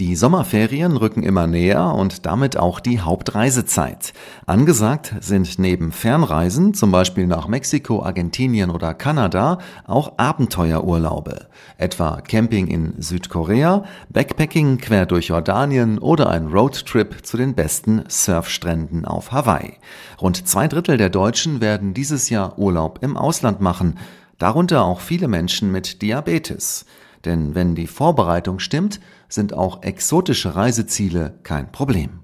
Die Sommerferien rücken immer näher und damit auch die Hauptreisezeit. Angesagt sind neben Fernreisen, zum Beispiel nach Mexiko, Argentinien oder Kanada, auch Abenteuerurlaube. Etwa Camping in Südkorea, Backpacking quer durch Jordanien oder ein Roadtrip zu den besten Surfstränden auf Hawaii. Rund zwei Drittel der Deutschen werden dieses Jahr Urlaub im Ausland machen, darunter auch viele Menschen mit Diabetes. Denn wenn die Vorbereitung stimmt, sind auch exotische Reiseziele kein Problem.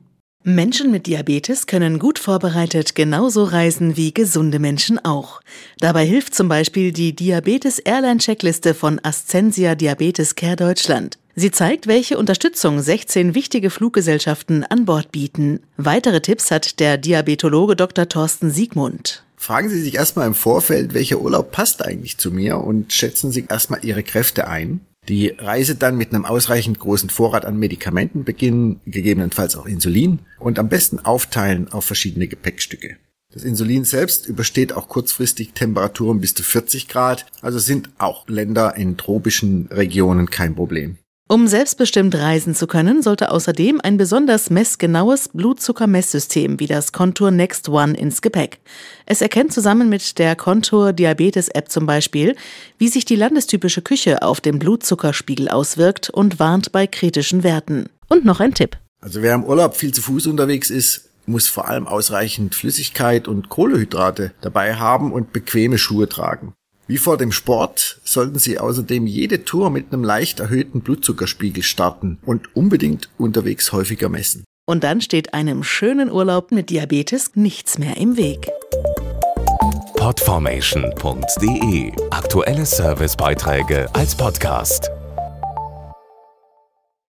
Menschen mit Diabetes können gut vorbereitet genauso reisen wie gesunde Menschen auch. Dabei hilft zum Beispiel die Diabetes Airline Checkliste von Ascensia Diabetes Care Deutschland. Sie zeigt, welche Unterstützung 16 wichtige Fluggesellschaften an Bord bieten. Weitere Tipps hat der Diabetologe Dr. Thorsten Siegmund. Fragen Sie sich erstmal im Vorfeld, welcher Urlaub passt eigentlich zu mir und schätzen Sie erstmal Ihre Kräfte ein. Die Reise dann mit einem ausreichend großen Vorrat an Medikamenten beginnen, gegebenenfalls auch Insulin und am besten aufteilen auf verschiedene Gepäckstücke. Das Insulin selbst übersteht auch kurzfristig Temperaturen bis zu 40 Grad, also sind auch Länder in tropischen Regionen kein Problem. Um selbstbestimmt reisen zu können, sollte außerdem ein besonders messgenaues Blutzuckermesssystem wie das Contour Next One ins Gepäck. Es erkennt zusammen mit der Contour Diabetes App zum Beispiel, wie sich die landestypische Küche auf den Blutzuckerspiegel auswirkt und warnt bei kritischen Werten. Und noch ein Tipp. Also wer im Urlaub viel zu Fuß unterwegs ist, muss vor allem ausreichend Flüssigkeit und Kohlehydrate dabei haben und bequeme Schuhe tragen. Wie vor dem Sport sollten Sie außerdem jede Tour mit einem leicht erhöhten Blutzuckerspiegel starten und unbedingt unterwegs häufiger messen. Und dann steht einem schönen Urlaub mit Diabetes nichts mehr im Weg. Podformation.de Aktuelle Servicebeiträge als Podcast.